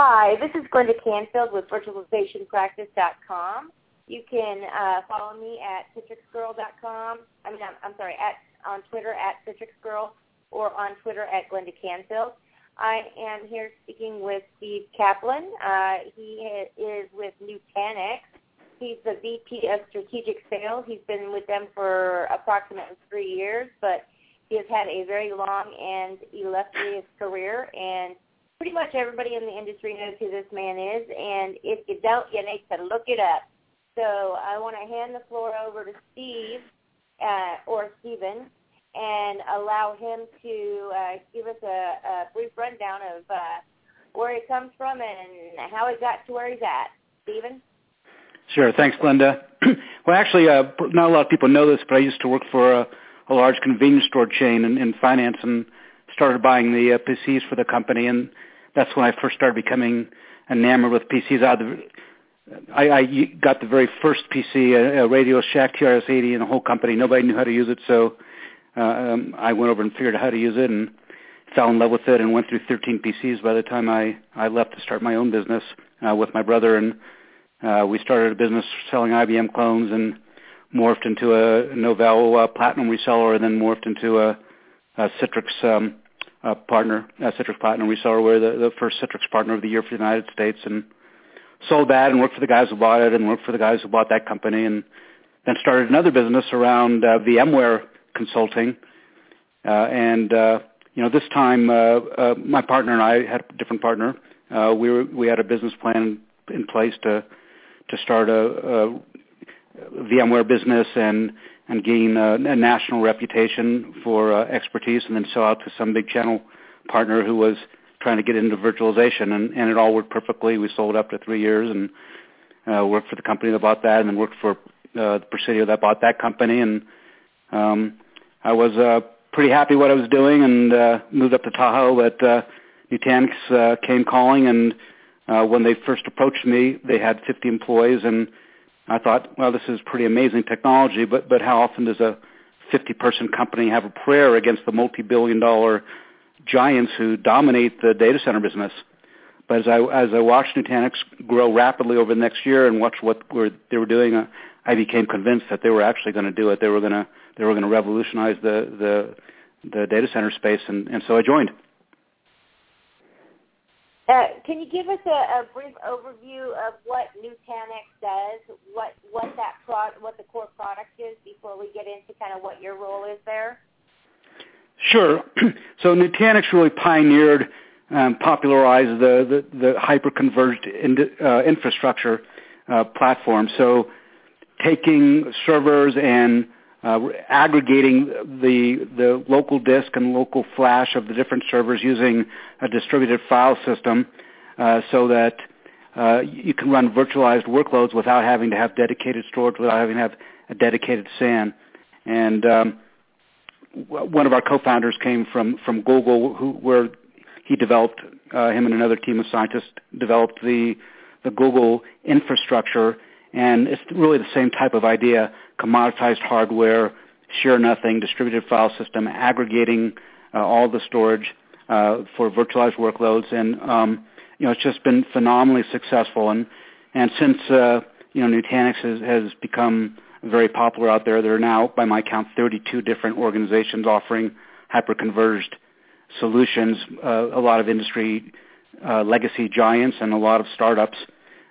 Hi, this is Glenda Canfield with virtualizationpractice.com. You can uh, follow me at citrixgirl.com. I mean, I'm, I'm sorry, at on Twitter at citrixgirl or on Twitter at Glenda Canfield. I am here speaking with Steve Kaplan. Uh, he is with Nutanix. He's the VP of Strategic Sales. He's been with them for approximately three years, but he has had a very long and illustrious career and pretty much everybody in the industry knows who this man is, and if you don't, you need to look it up. So I want to hand the floor over to Steve uh, or Stephen and allow him to uh, give us a, a brief rundown of uh, where he comes from and how he got to where he's at. Stephen? Sure. Thanks, Glenda. well, actually, uh, not a lot of people know this, but I used to work for a, a large convenience store chain in, in finance and started buying the uh, PCs for the company. And that's when I first started becoming enamored with PCs. The, I, I got the very first PC, a, a Radio Shack TRS-80, in the whole company. Nobody knew how to use it, so uh, um, I went over and figured out how to use it and fell in love with it and went through 13 PCs by the time I, I left to start my own business uh, with my brother. And uh, we started a business selling IBM clones and morphed into a Novell uh, Platinum reseller and then morphed into a, a Citrix um, uh, partner, uh, Citrix Platinum reseller. We're the, the first Citrix partner of the year for the United States, and sold that and worked for the guys who bought it, and worked for the guys who bought that company, and then started another business around uh, VMware consulting. Uh, and uh, you know, this time uh, uh, my partner and I had a different partner. Uh, we were we had a business plan in place to to start a, a VMware business and and gain a, a national reputation for uh, expertise and then sell out to some big channel partner who was trying to get into virtualization and, and it all worked perfectly. We sold after three years and uh, worked for the company that bought that and then worked for uh, Presidio that bought that company and um, I was uh, pretty happy what I was doing and uh, moved up to Tahoe but uh, Nutanix uh, came calling and uh, when they first approached me they had 50 employees and I thought, well, this is pretty amazing technology, but but how often does a 50-person company have a prayer against the multi-billion-dollar giants who dominate the data center business? But as I as I watched Nutanix grow rapidly over the next year and watched what were, they were doing, I became convinced that they were actually going to do it. They were going to they were going to revolutionize the the the data center space, and and so I joined. Uh, can you give us a, a, brief overview of what Nutanix does, what what that pro- what the core product is, before we get into kind of what your role is there? Sure. so Nutanix really pioneered, um, popularized the the, the hyper-converged in, uh, infrastructure uh, platform. So taking servers and uh, aggregating the the local disk and local flash of the different servers using a distributed file system, uh, so that uh, you can run virtualized workloads without having to have dedicated storage, without having to have a dedicated SAN. And um, one of our co-founders came from from Google, who, where he developed uh, him and another team of scientists developed the the Google infrastructure and it's really the same type of idea, commoditized hardware, share nothing, distributed file system, aggregating uh, all the storage uh, for virtualized workloads. And, um, you know, it's just been phenomenally successful. And, and since, uh, you know, Nutanix has, has become very popular out there, there are now, by my count, 32 different organizations offering hyper-converged solutions, uh, a lot of industry uh, legacy giants and a lot of startups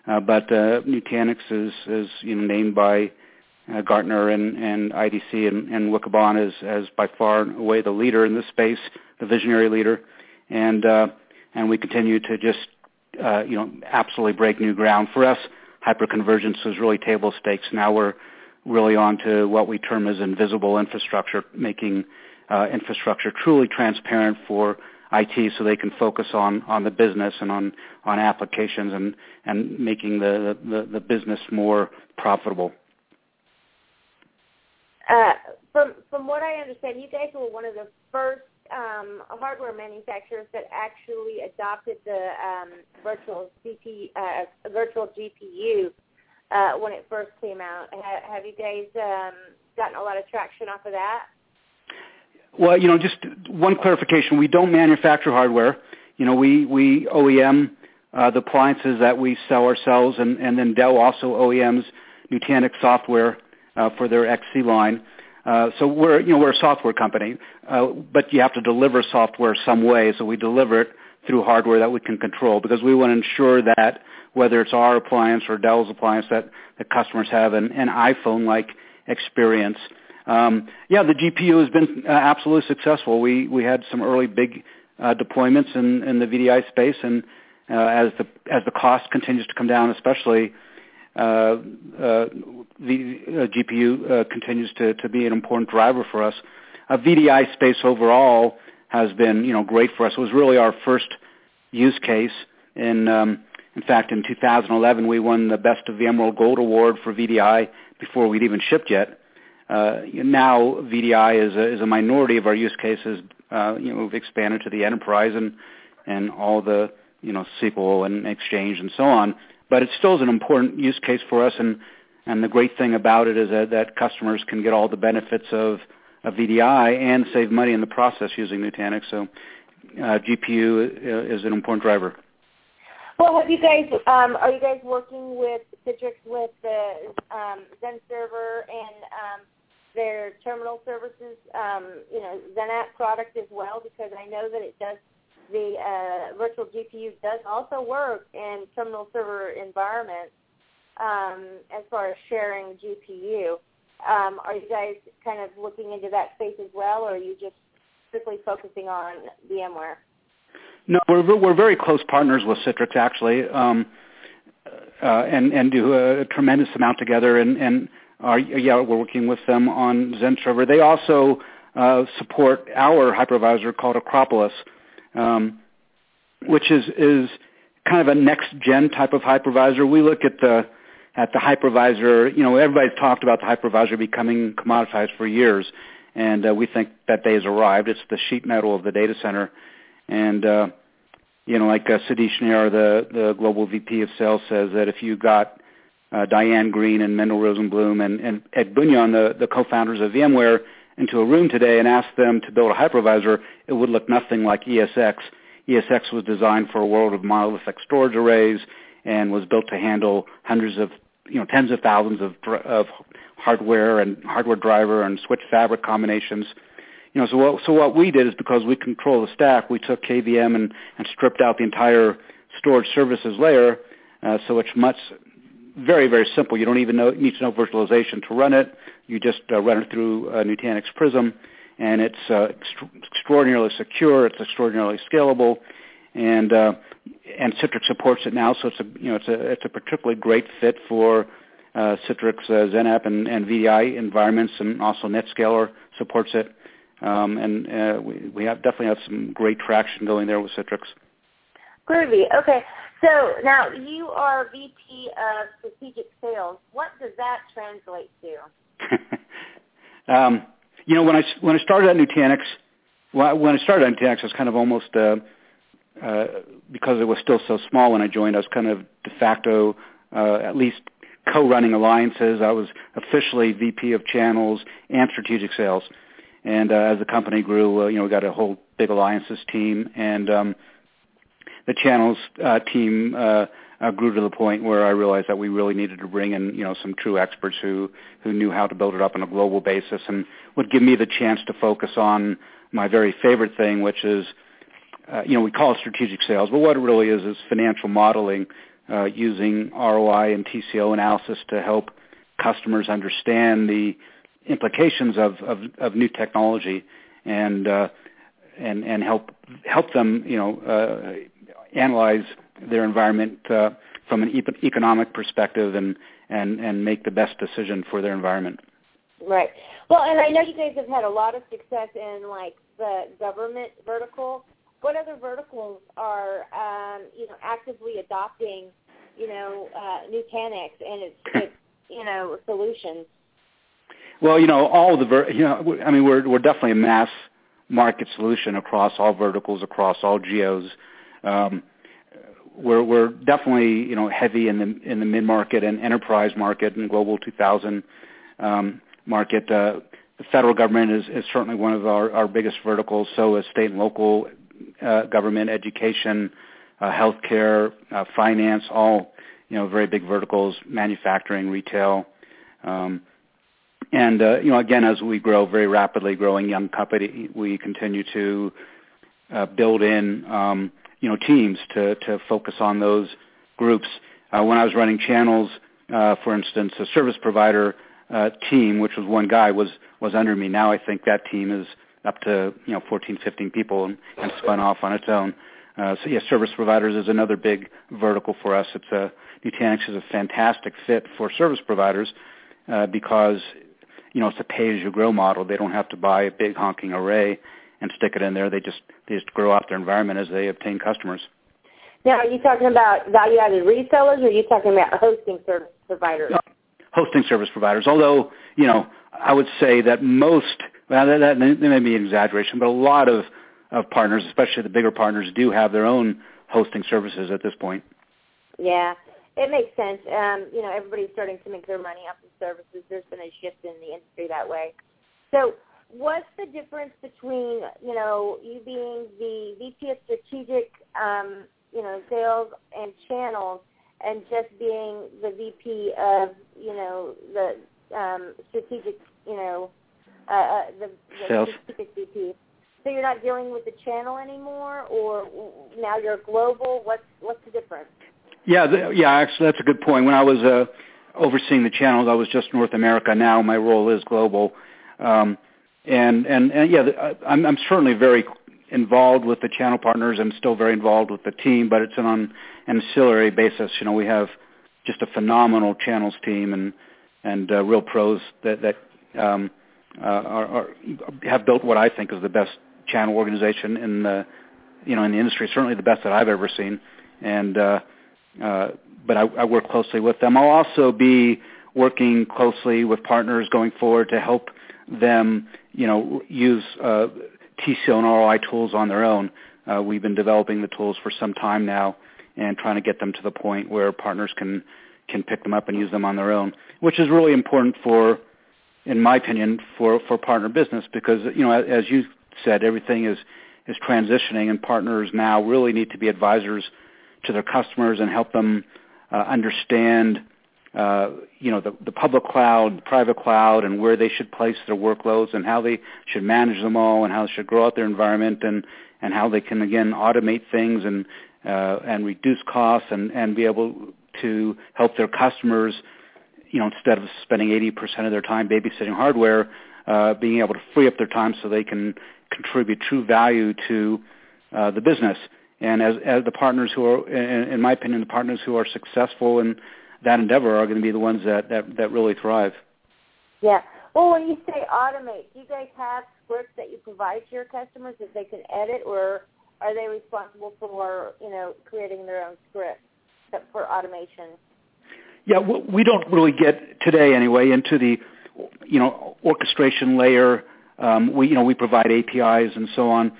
uh, but uh, Nutanix is, is you know, named by uh, Gartner and, and IDC and, and Wikibon as, as by far and away the leader in this space, the visionary leader, and uh, and we continue to just uh, you know absolutely break new ground. For us, hyperconvergence is really table stakes. Now we're really on to what we term as invisible infrastructure, making uh, infrastructure truly transparent for IT so they can focus on, on the business and on, on applications and, and making the, the, the business more profitable. Uh, from from what I understand, you guys were one of the first um, hardware manufacturers that actually adopted the um, virtual GP, uh, virtual GPU uh, when it first came out. Ha- have you guys um, gotten a lot of traction off of that? Well, you know, just one clarification: we don't manufacture hardware. You know, we we OEM uh, the appliances that we sell ourselves, and, and then Dell also OEMs Nutanix software uh, for their XC line. Uh, so we're you know we're a software company, uh, but you have to deliver software some way. So we deliver it through hardware that we can control because we want to ensure that whether it's our appliance or Dell's appliance that the customers have an, an iPhone-like experience. Um, yeah, the GPU has been uh, absolutely successful. We we had some early big uh, deployments in, in the VDI space, and uh, as the as the cost continues to come down, especially uh, uh, the uh, GPU uh, continues to, to be an important driver for us. Uh, VDI space overall has been you know great for us. It was really our first use case. In um, in fact, in 2011, we won the Best of VMworld Gold Award for VDI before we'd even shipped yet. Uh, now VDI is a, is a minority of our use cases. Uh, you know, we've expanded to the enterprise and and all the you know SQL and Exchange and so on. But it still is an important use case for us, and and the great thing about it is that, that customers can get all the benefits of, of VDI and save money in the process using Nutanix. So uh, GPU is an important driver. Well, have you guys? Um, are you guys working with Citrix with the um, Zen server and um, their terminal services? Um, you know, XenApp product as well, because I know that it does. The uh, virtual GPU does also work in terminal server environments um, as far as sharing GPU. Um, are you guys kind of looking into that space as well, or are you just strictly focusing on VMware? No, we're we're very close partners with Citrix actually, um, uh, and and do a tremendous amount together. And and are yeah, we're working with them on XenServer. They also uh, support our hypervisor called Acropolis, um, which is is kind of a next gen type of hypervisor. We look at the at the hypervisor, you know, everybody's talked about the hypervisor becoming commoditized for years, and uh, we think that day has arrived. It's the sheet metal of the data center, and uh, you know, like uh, Sudheesh Nair, the the global VP of sales, says that if you got uh, Diane Greene and Mendel Rosenblum and, and Ed Bugnion, the, the co-founders of VMware, into a room today and asked them to build a hypervisor, it would look nothing like ESX. ESX was designed for a world of monolithic storage arrays and was built to handle hundreds of you know tens of thousands of of hardware and hardware driver and switch fabric combinations. You know, so what so what we did is because we control the stack, we took KVM and and stripped out the entire storage services layer. Uh, so it's much very very simple. You don't even know, need to know virtualization to run it. You just uh, run it through uh, Nutanix Prism, and it's uh, ext- extraordinarily secure. It's extraordinarily scalable, and uh, and Citrix supports it now, so it's a you know it's a it's a particularly great fit for uh, Citrix uh, XenApp and, and VDI environments, and also NetScaler supports it, um, and uh, we we have definitely have some great traction going there with Citrix. Groovy. Okay, so now you are VP of Strategic Sales. What does that translate to? um, you know, when I when I started at Nutanix, when I started at Nutanix, I was kind of almost uh, uh, because it was still so small when I joined, I was kind of de facto, uh, at least co-running alliances. I was officially VP of channels and strategic sales. And uh, as the company grew, uh, you know, we got a whole big alliances team, and um, the channels uh, team uh, uh, grew to the point where I realized that we really needed to bring in, you know, some true experts who who knew how to build it up on a global basis, and would give me the chance to focus on my very favorite thing, which is uh, you know, we call it strategic sales, but what it really is is financial modeling uh, using ROI and TCO analysis to help customers understand the implications of, of, of new technology and uh, and and help help them, you know, uh, analyze their environment uh, from an e- economic perspective and and and make the best decision for their environment. Right. Well, and I know you guys have had a lot of success in like the government vertical what other verticals are um, you know actively adopting you know uh, Nutanix and its, its you know solutions? Well, you know, all the ver- you know, I mean, we're we're definitely a mass market solution across all verticals, across all geos. Um, we're we're definitely you know heavy in the in the mid market and enterprise market and global 2000 um, market. Uh, the federal government is, is certainly one of our, our biggest verticals. So is state and local uh, government, education, uh, healthcare, uh, finance, all you know very big verticals. Manufacturing, retail. Um, and uh, you know, again, as we grow very rapidly, growing young company, we continue to uh, build in um, you know teams to to focus on those groups. Uh, when I was running channels, uh, for instance, a service provider uh, team, which was one guy, was was under me. Now I think that team is up to you know 14, 15 people and, and spun off on its own. Uh, so yeah, service providers is another big vertical for us. It's a Nutanix is a fantastic fit for service providers uh, because you know, it's a pay-as-you-grow model. They don't have to buy a big honking array and stick it in there. They just they just grow out their environment as they obtain customers. Now, are you talking about value-added resellers, or are you talking about hosting service providers? No, hosting service providers. Although, you know, I would say that most, well, that, that, that may be an exaggeration, but a lot of, of partners, especially the bigger partners, do have their own hosting services at this point. Yeah it makes sense. Um, you know, everybody's starting to make their money off of services. There's been a shift in the industry that way. So what's the difference between, you know, you being the VP of strategic, um, you know, sales and channels and just being the VP of, you know, the um, strategic, you know, uh, uh the, the sales. strategic VP. So you're not dealing with the channel anymore, or now you're global. What's what's the difference? Yeah, the, yeah. Actually, that's a good point. When I was uh, overseeing the channels, I was just North America. Now my role is global, um, and and and yeah, I'm, I'm certainly very involved with the channel partners. I'm still very involved with the team, but it's an on an ancillary basis. You know, we have just a phenomenal channels team and and uh, real pros that that um, uh, are, are, have built what I think is the best channel organization in the you know in the industry. Certainly the best that I've ever seen, and uh, uh, but I, I work closely with them. I'll also be working closely with partners going forward to help them, you know, use uh, TCO and ROI tools on their own. Uh, we've been developing the tools for some time now and trying to get them to the point where partners can can pick them up and use them on their own, which is really important for, in my opinion, for for partner business because you know as you said, everything is is transitioning and partners now really need to be advisors to their customers and help them uh, understand uh, you know the, the public cloud, private cloud, and where they should place their workloads and how they should manage them all and how they should grow out their environment and and how they can again automate things and uh, and reduce costs and and be able to help their customers you know instead of spending 80% of their time babysitting hardware uh, being able to free up their time so they can contribute true value to uh, the business. And as, as the partners who are, in, in my opinion, the partners who are successful in that endeavor are going to be the ones that, that, that really thrive. Yeah. Well, when you say automate, do you guys have scripts that you provide to your customers that they can edit, or are they responsible for, you know, creating their own scripts for automation? Yeah, we don't really get today anyway into the, you know, orchestration layer. Um, we, you know, we provide APIs and so on.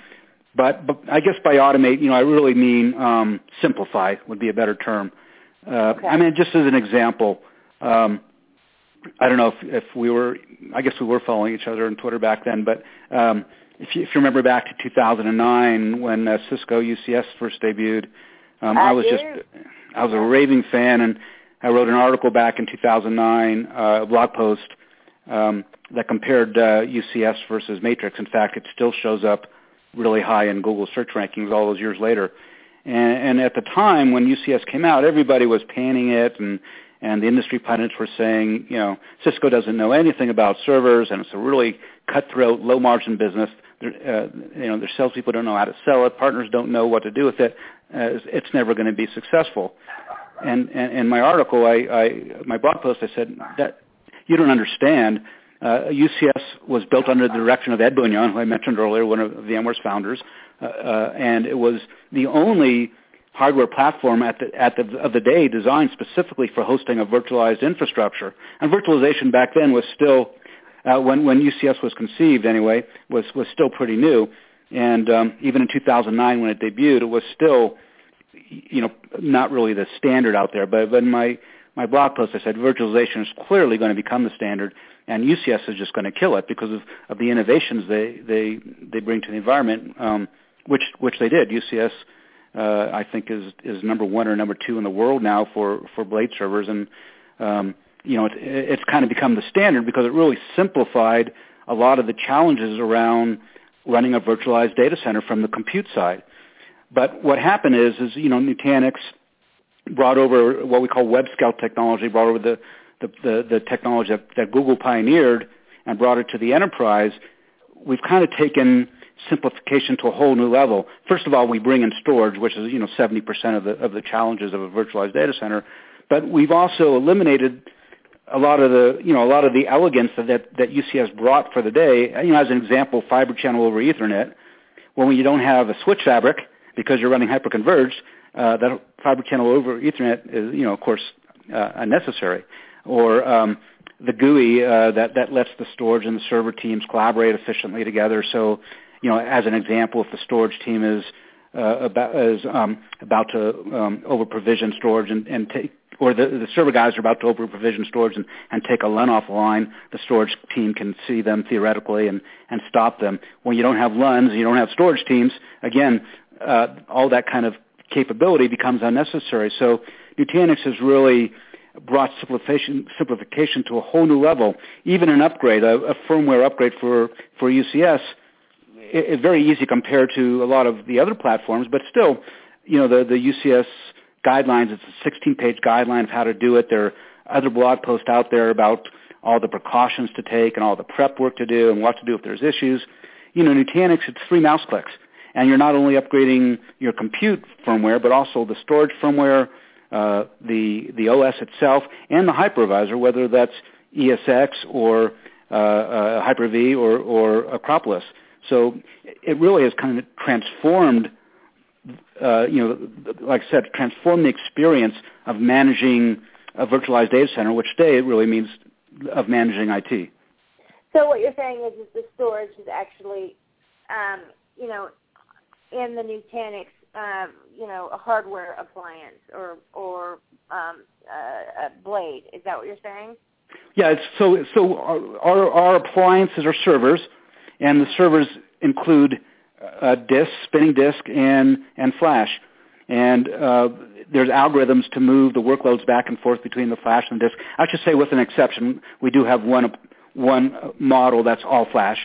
But, but I guess by automate, you know, I really mean um, simplify would be a better term. Uh, okay. I mean, just as an example, um, I don't know if, if we were, I guess we were following each other on Twitter back then, but um, if, you, if you remember back to 2009 when uh, Cisco UCS first debuted, um, I, I was do. just, I was a raving fan, and I wrote an article back in 2009, uh, a blog post um, that compared uh, UCS versus Matrix. In fact, it still shows up really high in Google search rankings all those years later. And, and at the time when UCS came out, everybody was panning it, and and the industry pundits were saying, you know, Cisco doesn't know anything about servers, and it's a really cutthroat, low margin business. Uh, you know, their salespeople don't know how to sell it. Partners don't know what to do with it. Uh, it's never going to be successful. And, and in my article, I, I my blog post, I said that you don't understand uh, UCS was built under the direction of Ed Bugnion, who I mentioned earlier, one of VMware's founders, uh, uh, and it was the only hardware platform at the at the of the day designed specifically for hosting a virtualized infrastructure. And virtualization back then was still uh, when when UCS was conceived anyway was was still pretty new. And um, even in 2009 when it debuted, it was still you know not really the standard out there. But but in my my blog post I said virtualization is clearly going to become the standard, and UCS is just going to kill it because of, of the innovations they they they bring to the environment, um, which which they did. UCS uh, I think is is number one or number two in the world now for for blade servers, and um, you know it, it's kind of become the standard because it really simplified a lot of the challenges around running a virtualized data center from the compute side. But what happened is is you know Nutanix brought over what we call web scale technology, brought over the the, the, the technology that, that Google pioneered and brought it to the enterprise. We've kind of taken simplification to a whole new level. First of all, we bring in storage, which is you know 70% of the of the challenges of a virtualized data center, but we've also eliminated a lot of the you know a lot of the elegance that that UCS brought for the day. You know, as an example, fiber channel over Ethernet. When you don't have a switch fabric because you're running hyperconverged, uh, that fiber channel over Ethernet is you know of course uh, unnecessary. Or um, the GUI uh, that that lets the storage and the server teams collaborate efficiently together. So you know, as an example, if the storage team is uh, about is um, about to um, over provision storage and, and take or the, the server guys are about to over provision storage and, and take a LUN offline, the storage team can see them theoretically and, and stop them. When you don't have LUNs, you don't have storage teams, again, uh, all that kind of capability becomes unnecessary. So Nutanix has really brought simplification, simplification to a whole new level. Even an upgrade, a, a firmware upgrade for, for UCS – it, very easy compared to a lot of the other platforms, but still, you know, the, the UCS guidelines, it's a 16-page guideline of how to do it. There are other blog posts out there about all the precautions to take and all the prep work to do and what to do if there's issues. You know, Nutanix, it's three mouse clicks. And you're not only upgrading your compute firmware, but also the storage firmware, uh, the, the OS itself, and the hypervisor, whether that's ESX or uh, uh, Hyper-V or, or Acropolis. So it really has kind of transformed, uh, you know, like I said, transformed the experience of managing a virtualized data center, which today it really means of managing IT. So what you're saying is that the storage is actually, um, you know, in the Nutanix, um, you know, a hardware appliance or or um, a, blade. Is that what you're saying? Yeah. So so our, our appliances are servers and the servers include a disk, spinning disk, and and flash. And uh, there's algorithms to move the workloads back and forth between the flash and the disk. I should say, with an exception, we do have one one model that's all flash.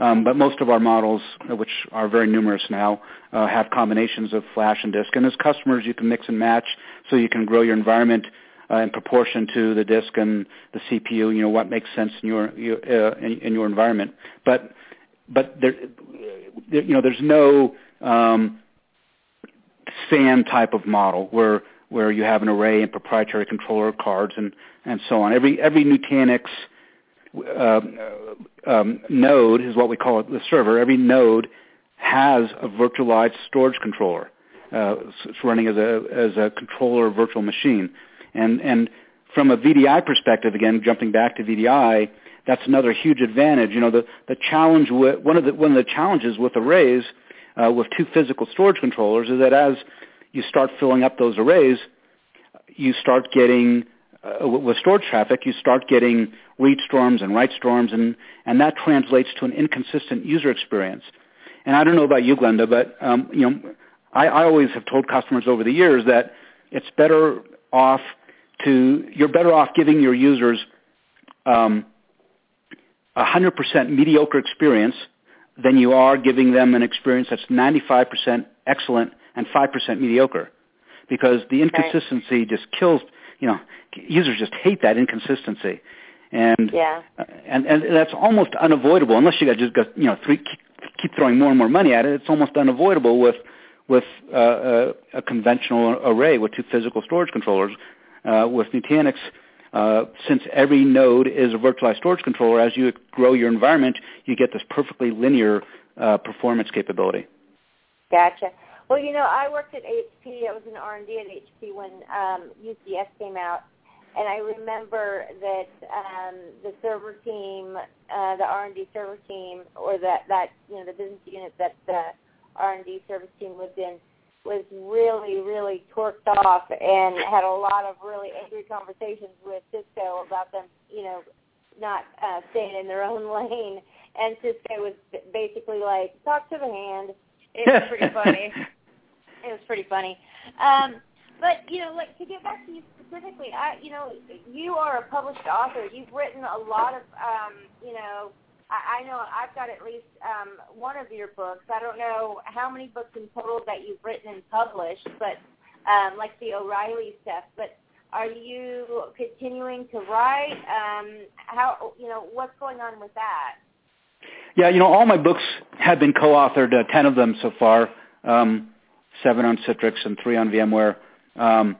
Um, but most of our models, which are very numerous now, uh, have combinations of flash and disk. And as customers, you can mix and match so you can grow your environment uh, in proportion to the disk and the CPU. You know what makes sense in your, your uh, in, in your environment. But but there, there, you know, there's no um, SAN type of model where where you have an array and proprietary controller cards and and so on. Every every Nutanix uh, um, node is what we call it, the server. Every node has a virtualized storage controller. Uh, it's running as a as a controller virtual machine, and and from a VDI perspective, again jumping back to VDI, that's another huge advantage. You know, the, the challenge with, one of the, one of the challenges with arrays, uh, with two physical storage controllers is that as you start filling up those arrays, you start getting, uh, with storage traffic, you start getting read storms and write storms, and, and that translates to an inconsistent user experience. And I don't know about you, Glenda, but um, you know, I, I always have told customers over the years that it's better off to you're better off giving your users um, 100% mediocre experience than you are giving them an experience that's 95% excellent and 5% mediocre. Because the inconsistency right. just kills, you know, users just hate that inconsistency. And, yeah. and, and that's almost unavoidable unless you got just got, you know, three, keep throwing more and more money at it. It's almost unavoidable with, with uh, a, a conventional array with two physical storage controllers. Uh, with Nutanix, uh, since every node is a virtualized storage controller, as you grow your environment, you get this perfectly linear uh, performance capability. Gotcha. Well, you know, I worked at HP. I was an R&D at HP when um, UCS came out, and I remember that um, the server team, uh, the R&D server team, or that that you know the business unit that the R&D service team was in, was really really torqued off and had a lot of really angry conversations with Cisco about them, you know, not uh, staying in their own lane. And Cisco was basically like, "Talk to the hand." It was pretty funny. it was pretty funny. Um, but you know, like to get back to you specifically, I, you know, you are a published author. You've written a lot of, um, you know, I, I know I've got at least um, one of your books. I don't know how many books in total that you've written and published, but um, like the O'Reilly stuff. But are you continuing to write? Um, how you know what's going on with that? Yeah, you know, all my books have been co-authored. Uh, ten of them so far. Um, seven on Citrix and three on VMware. Um,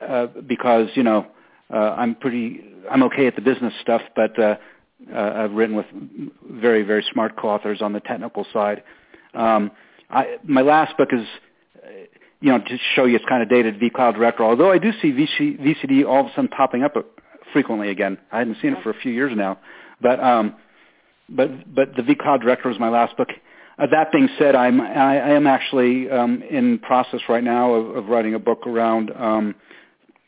uh, because you know uh, I'm pretty I'm okay at the business stuff, but uh, uh, I've written with very very smart co-authors on the technical side. Um, I, my last book is uh, you know to show you it's kind of dated vCloud Director. Although I do see VC, VCD all of a sudden popping up frequently again. I hadn't seen it for a few years now, but um, but but the vCloud Director was my last book. Uh, that being said, I'm I, I am actually um, in process right now of, of writing a book around um,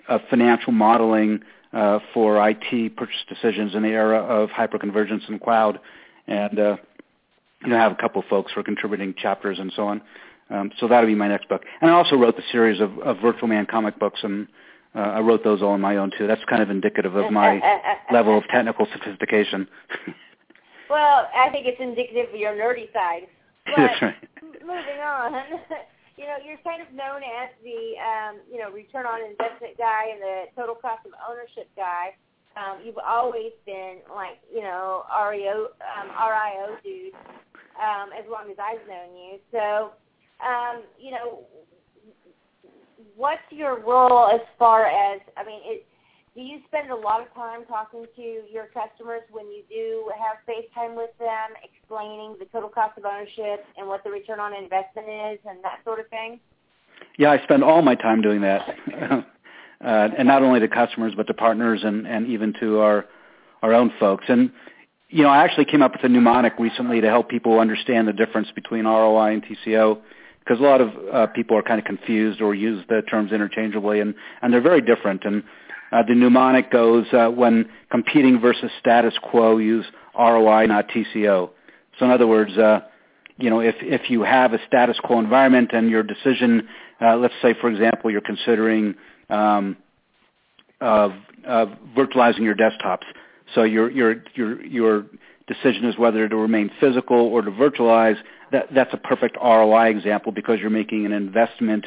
uh, financial modeling uh, for IT purchase decisions in the era of hyperconvergence and cloud, and uh, you know I have a couple of folks who are contributing chapters and so on. Um, so that'll be my next book. And I also wrote the series of, of Virtual Man comic books, and uh, I wrote those all on my own too. That's kind of indicative of my level of technical sophistication. well, I think it's indicative of your nerdy side. That's right. moving on, you know, you're kind of known as the, um, you know, return on investment guy and the total cost of ownership guy. Um, you've always been like, you know, REO, um, RIO dude, um, as long as I've known you. So, um, you know, what's your role as far as, I mean, it, do you spend a lot of time talking to your customers when you do have FaceTime with them, explaining the total cost of ownership and what the return on investment is and that sort of thing? Yeah, I spend all my time doing that, uh, and not only to customers but to partners and, and even to our our own folks. And you know, I actually came up with a mnemonic recently to help people understand the difference between ROI and TCO because a lot of uh, people are kind of confused or use the terms interchangeably, and and they're very different. And uh, the mnemonic goes uh, when competing versus status quo, use ROI, not TCO. So in other words, uh, you know, if if you have a status quo environment and your decision, uh, let's say for example, you're considering um, uh, virtualizing your desktops. So your your your your decision is whether to remain physical or to virtualize. That that's a perfect ROI example because you're making an investment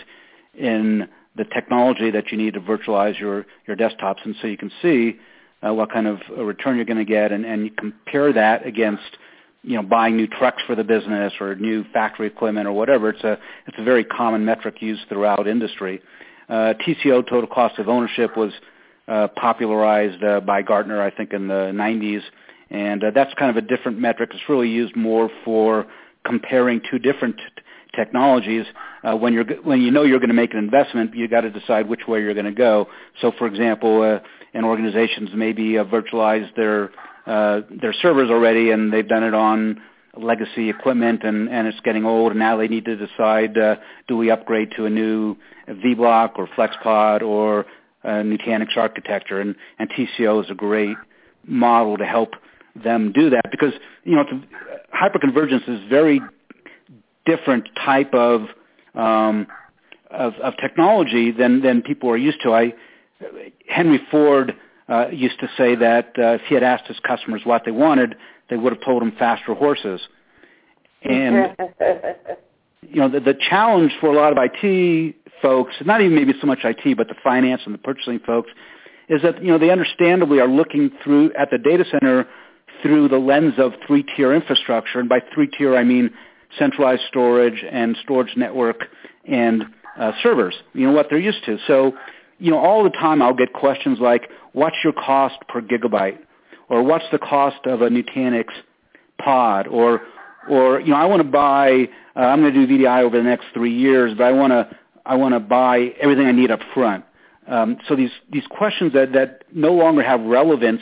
in the technology that you need to virtualize your, your desktops. And so you can see uh, what kind of return you're going to get and, and you compare that against you know, buying new trucks for the business or new factory equipment or whatever. It's a, it's a very common metric used throughout industry. Uh, TCO, total cost of ownership, was uh, popularized uh, by Gartner, I think, in the 90s. And uh, that's kind of a different metric. It's really used more for comparing two different technologies, uh, when you're when you know you're going to make an investment, you got to decide which way you're going to go. So, for example, uh, in organizations maybe uh, virtualize their uh, their servers already, and they've done it on legacy equipment, and and it's getting old, and now they need to decide: uh, do we upgrade to a new vBlock or FlexPod or uh, Nutanix architecture? And and TCO is a great model to help them do that because you know hyperconvergence is very different type of um, of, of technology than than people are used to. I Henry Ford uh, used to say that uh, if he had asked his customers what they wanted, they would have told him faster horses. And you know the, the challenge for a lot of IT folks, not even maybe so much IT, but the finance and the purchasing folks, is that you know they understandably are looking through at the data center through the lens of three-tier infrastructure, and by three-tier I mean centralized storage and storage network and uh, servers, you know, what they're used to. So, you know, all the time I'll get questions like, what's your cost per gigabyte? Or what's the cost of a Nutanix pod? Or or you know, I want to buy. Uh, I'm going to do VDI over the next three years, but I want to I want to buy everything I need up front. Um, so these these questions that that no longer have relevance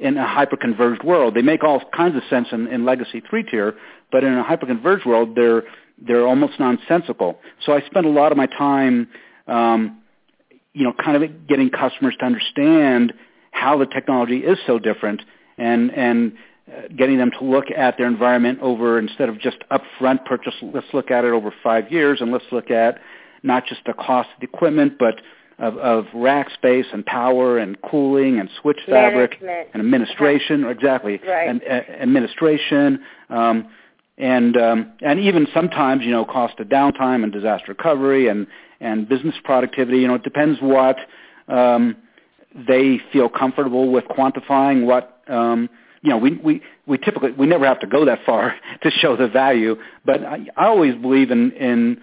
in a hyperconverged world. They make all kinds of sense in, in legacy three tier, but in a hyperconverged world, they're they're almost nonsensical. So I spend a lot of my time, um, you know, kind of getting customers to understand how the technology is so different, and and uh, getting them to look at their environment over instead of just upfront purchase. Let's look at it over five years, and let's look at not just the cost of the equipment, but of, of rack space and power and cooling and switch fabric Management. and administration. Exactly, Right. and uh, administration. Um, and um, and even sometimes you know cost of downtime and disaster recovery and and business productivity. You know, it depends what um, they feel comfortable with quantifying. What um, you know, we we we typically we never have to go that far to show the value, but I, I always believe in in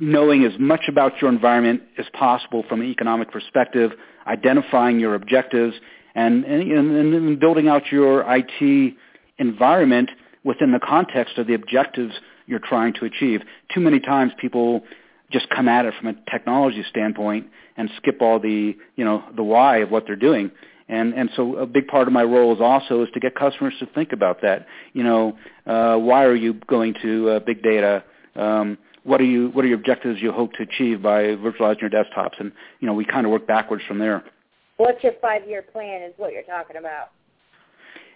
knowing as much about your environment as possible from an economic perspective, identifying your objectives, and and, and, and building out your IT environment within the context of the objectives you're trying to achieve. Too many times people just come at it from a technology standpoint and skip all the, you know, the why of what they're doing. And and so a big part of my role is also is to get customers to think about that. You know, uh, why are you going to uh, big data? Um, what are you what are your objectives you hope to achieve by virtualizing your desktops? And you know, we kind of work backwards from there. What's your five-year plan? Is what you're talking about.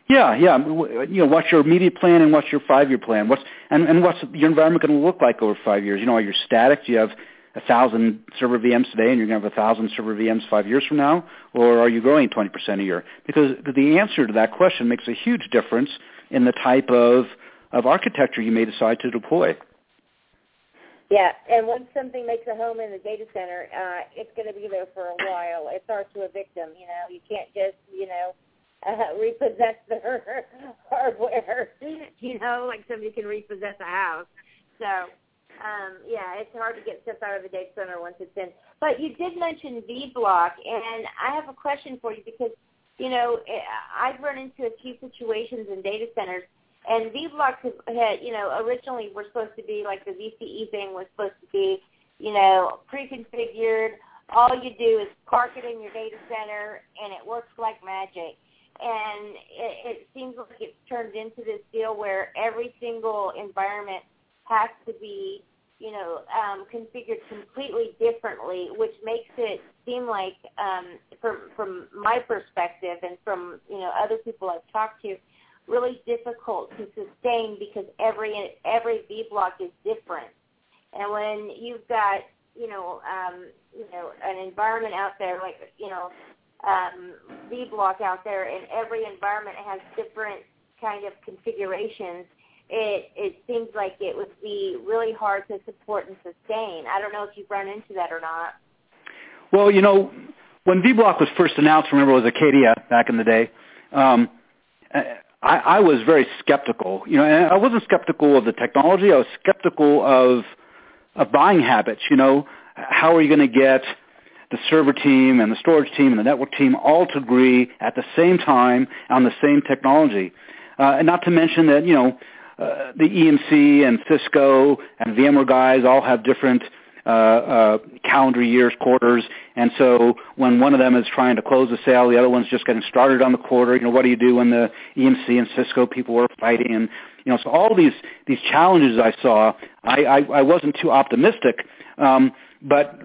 Yeah, yeah. You know, what's your immediate plan and what's your five-year plan? What's and, and what's your environment going to look like over five years? You know, are you static? Do you have a thousand server VMs today, and you're going to have a thousand server VMs five years from now, or are you growing 20% a year? Because the answer to that question makes a huge difference in the type of of architecture you may decide to deploy. Yeah, and once something makes a home in the data center, uh, it's going to be there for a while. It's hard to evict them. You know, you can't just, you know, uh, repossess their hardware. You know, like somebody can repossess a house. So, um, yeah, it's hard to get stuff out of the data center once it's in. But you did mention vBlock, and I have a question for you because, you know, eh, I've run into a few situations in data centers and vBlocks had, you know, originally were supposed to be like the VCE thing was supposed to be, you know, pre-configured. All you do is park it in your data center, and it works like magic. And it, it seems like it's turned into this deal where every single environment has to be, you know, um, configured completely differently, which makes it seem like, um, from from my perspective and from you know other people I've talked to, really difficult to sustain because every every vBlock is different. And when you've got you know um, you know an environment out there like you know um, block out there, and every environment has different kind of configurations. It it seems like it would be really hard to support and sustain. I don't know if you've run into that or not. Well, you know, when vBlock was first announced, remember it was Acadia back in the day. Um, I, I was very skeptical. You know, and I wasn't skeptical of the technology. I was skeptical of of buying habits. You know, how are you going to get the server team and the storage team and the network team all to agree at the same time on the same technology? Uh, and not to mention that you know uh, the EMC and Cisco and VMware guys all have different uh, uh, calendar years, quarters, and so when one of them is trying to close a sale, the other one's just getting started on the quarter. You know, what do you do when the EMC and Cisco people are fighting? And you know, so all these these challenges I saw, I, I, I wasn't too optimistic. Um, but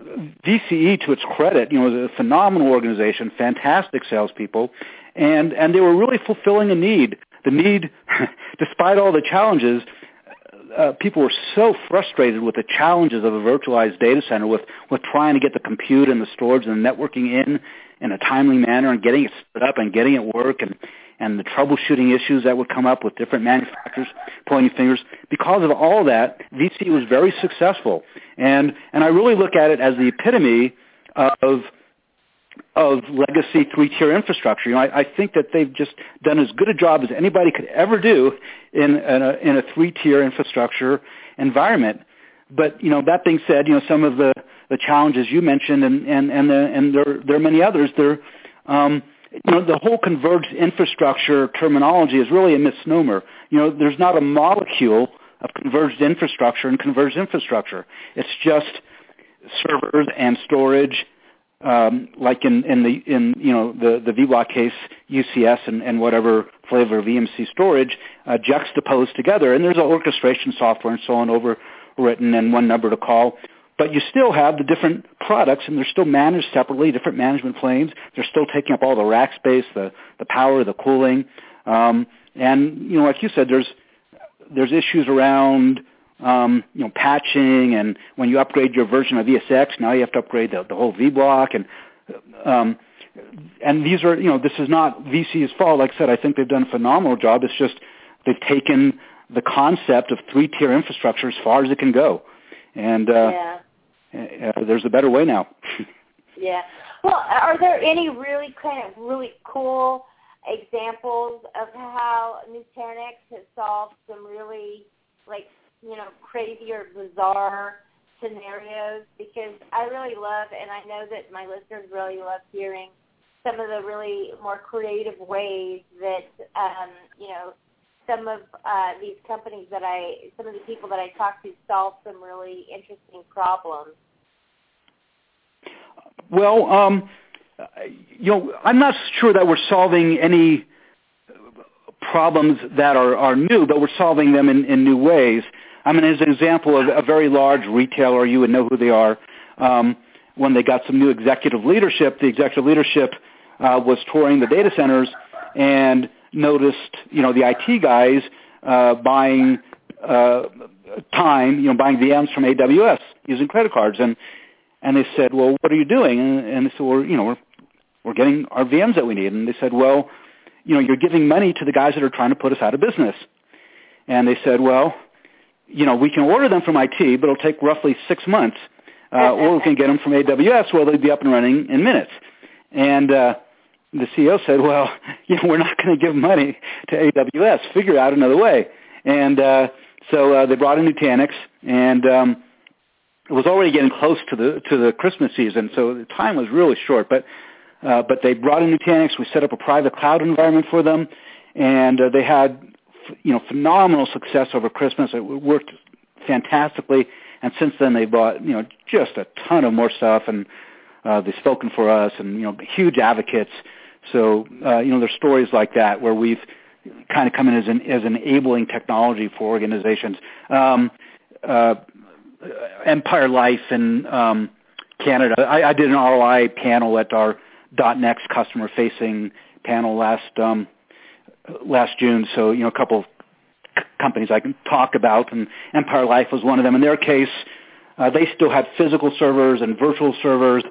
VCE, to its credit, you know, was a phenomenal organization, fantastic salespeople, and and they were really fulfilling a need. The need, despite all the challenges, uh, people were so frustrated with the challenges of a virtualized data center with, with trying to get the compute and the storage and the networking in in a timely manner and getting it set up and getting it work and, and the troubleshooting issues that would come up with different manufacturers pointing fingers. Because of all that, VC was very successful. And, and I really look at it as the epitome of of legacy three-tier infrastructure. You know, I, I think that they've just done as good a job as anybody could ever do in, in, a, in a three-tier infrastructure environment. But you know, that being said, you know, some of the, the challenges you mentioned, and and and, the, and there there are many others. There, um, you know, the whole converged infrastructure terminology is really a misnomer. you know, there's not a molecule of converged infrastructure and converged infrastructure. It's just servers and storage, um, like in, in the in you know the the vBlock case, UCS and, and whatever flavor of EMC storage uh, juxtaposed together, and there's an orchestration software and so on overwritten and one number to call. But you still have the different products, and they're still managed separately, different management planes. They're still taking up all the rack space, the the power, the cooling, um, and you know, like you said, there's there's issues around um, you know patching, and when you upgrade your version of ESX, now you have to upgrade the, the whole vBlock, and um, and these are you know this is not VC's fault. Like I said, I think they've done a phenomenal job. It's just they've taken the concept of three-tier infrastructure as far as it can go, and uh, yeah. Uh, there's a better way now. yeah. Well, are there any really kind of really cool examples of how Nutanix has solved some really like you know crazy or bizarre scenarios because I really love and I know that my listeners really love hearing some of the really more creative ways that um, you know some of uh, these companies that I some of the people that I talk to solve some really interesting problems. Well, um, you know, I'm not sure that we're solving any problems that are, are new, but we're solving them in, in new ways. I mean, as an example of a very large retailer, you would know who they are. Um, when they got some new executive leadership, the executive leadership uh, was touring the data centers and noticed, you know, the IT guys uh, buying uh, time, you know, buying VMs from AWS using credit cards, and and they said, well, what are you doing? And, and they said, well, you know, we're we're getting our VMs that we need. And they said, well, you know, you're giving money to the guys that are trying to put us out of business. And they said, well, you know, we can order them from IT, but it'll take roughly six months. Uh, or we can get them from AWS where they'll be up and running in minutes. And uh, the CEO said, well, you know, we're not going to give money to AWS. Figure out another way. And uh, so uh, they brought in Nutanix, and um, it was already getting close to the to the Christmas season, so the time was really short. But uh, but they brought in Nutanix. We set up a private cloud environment for them, and uh, they had you know phenomenal success over Christmas. It worked fantastically, and since then they bought you know just a ton of more stuff, and uh, they've spoken for us, and you know huge advocates. So uh, you know there's stories like that where we've kind of come in as an as enabling technology for organizations. Um, uh, Empire Life in um, Canada. I, I did an ROI panel at our .next customer facing panel last um, last June. So you know a couple of c- companies I can talk about, and Empire Life was one of them. In their case, uh, they still had physical servers and virtual servers,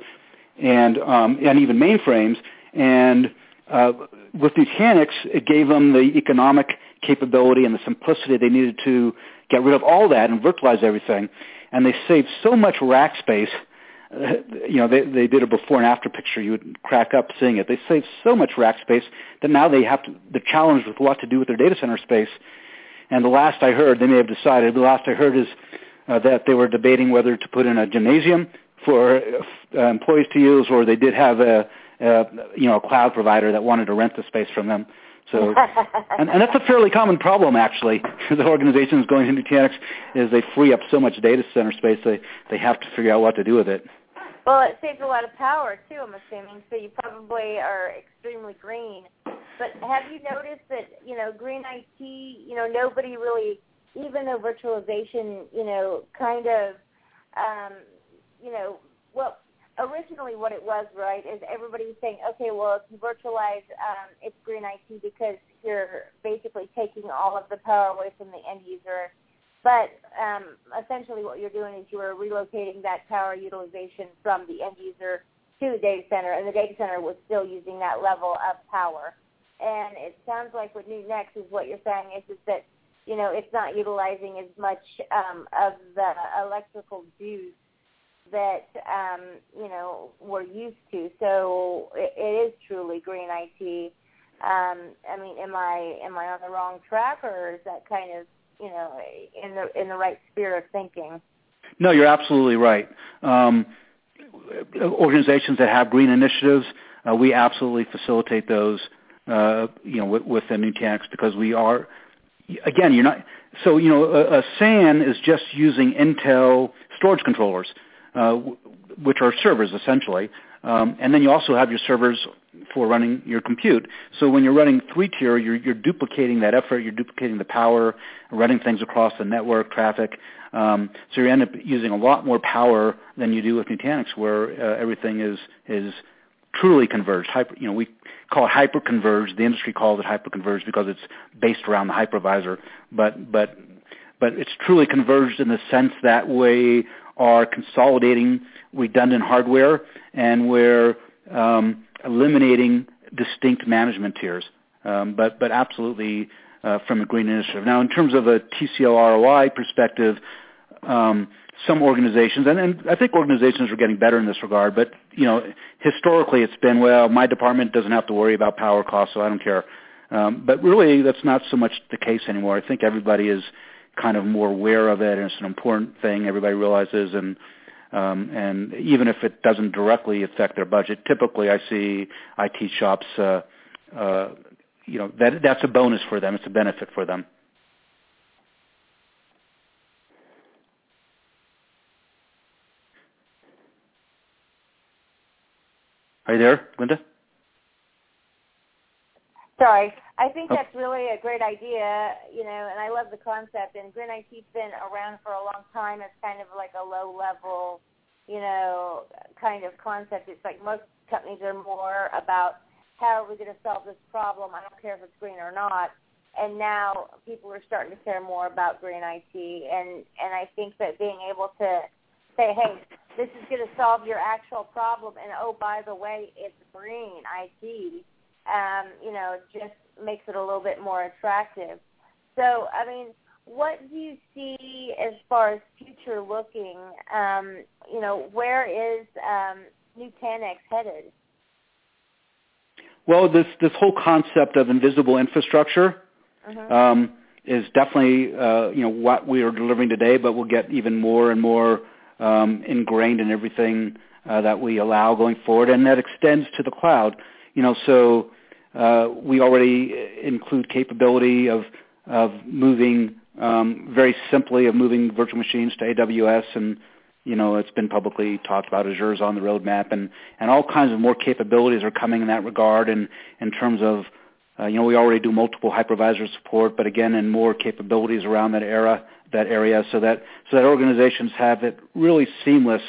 and um, and even mainframes. And uh, with Nutanix, it gave them the economic capability and the simplicity they needed to get rid of all that and virtualize everything. And they saved so much rack space you know, they, they did a before and after picture. You would crack up seeing it. They saved so much rack space that now they have to, the challenge with what to do with their data center space. And the last I heard, they may have decided, the last I heard is uh, that they were debating whether to put in a gymnasium for uh, employees to use, or they did have a, a, you know, a cloud provider that wanted to rent the space from them. So, and, and that's a fairly common problem actually. the organizations going into Nutanix is they free up so much data center space they they have to figure out what to do with it. Well, it saves a lot of power too. I'm assuming so. You probably are extremely green. But have you noticed that you know green IT? You know nobody really, even though virtualization, you know, kind of, um, you know, well, originally what it was, right, is everybody was saying, okay, well, it's virtualized, um, it's green IT because you're basically taking all of the power away from the end user. But um, essentially what you're doing is you are relocating that power utilization from the end user to the data center, and the data center was still using that level of power. And it sounds like what Nutanix is what you're saying is, is that, you know, it's not utilizing as much um, of the electrical juice that um, you know we're used to. So it, it is truly green IT. Um, I mean, am I am I on the wrong track, or is that kind of you know in the in the right sphere of thinking? No, you're absolutely right. Um, organizations that have green initiatives, uh, we absolutely facilitate those. Uh, you know, with, with the Nutanix because we are again, you're not. So you know, a, a SAN is just using Intel storage controllers, uh, which are servers essentially. Um, and then you also have your servers for running your compute. So when you're running three-tier, you're, you're duplicating that effort, you're duplicating the power, running things across the network traffic. Um, so you end up using a lot more power than you do with Nutanix, where uh, everything is is truly converged. Hyper, you know, we call it hyper-converged. The industry calls it hyper-converged because it's based around the hypervisor. But but but it's truly converged in the sense that we are consolidating redundant hardware and we're um, eliminating distinct management tiers. Um, but but absolutely uh, from a green initiative. Now, in terms of a TCO ROI perspective, um, some organizations, and, and I think organizations are getting better in this regard, but you know, historically it's been, well, my department doesn't have to worry about power costs, so I don't care. Um, but really, that's not so much the case anymore. I think everybody is kind of more aware of it, and it's an important thing everybody realizes. And um, and even if it doesn't directly affect their budget, typically I see IT shops, uh, uh, you know, that that's a bonus for them. It's a benefit for them. Are you there, Linda? Sorry. I think oh. that's really a great idea, you know, and I love the concept. And Grin IT's been around for a long time as kind of like a low level, you know, kind of concept. It's like most companies are more about how are we going to solve this problem? I don't care if it's green or not. And now people are starting to care more about green IT, and and I think that being able to say, hey, this is going to solve your actual problem, and oh by the way, it's green IT um, you know, just makes it a little bit more attractive. So, I mean, what do you see as far as future looking? Um, you know, where is um, Nutanix headed? Well, this this whole concept of invisible infrastructure mm-hmm. um, is definitely uh, you know what we are delivering today, but we'll get even more and more um, ingrained in everything uh, that we allow going forward, and that extends to the cloud. You know, so uh, we already include capability of of moving um, very simply of moving virtual machines to AWS and you know it's been publicly talked about. Azure's on the roadmap and and all kinds of more capabilities are coming in that regard and in terms of uh, you know we already do multiple hypervisor support but again and more capabilities around that era that area so that so that organizations have it really seamless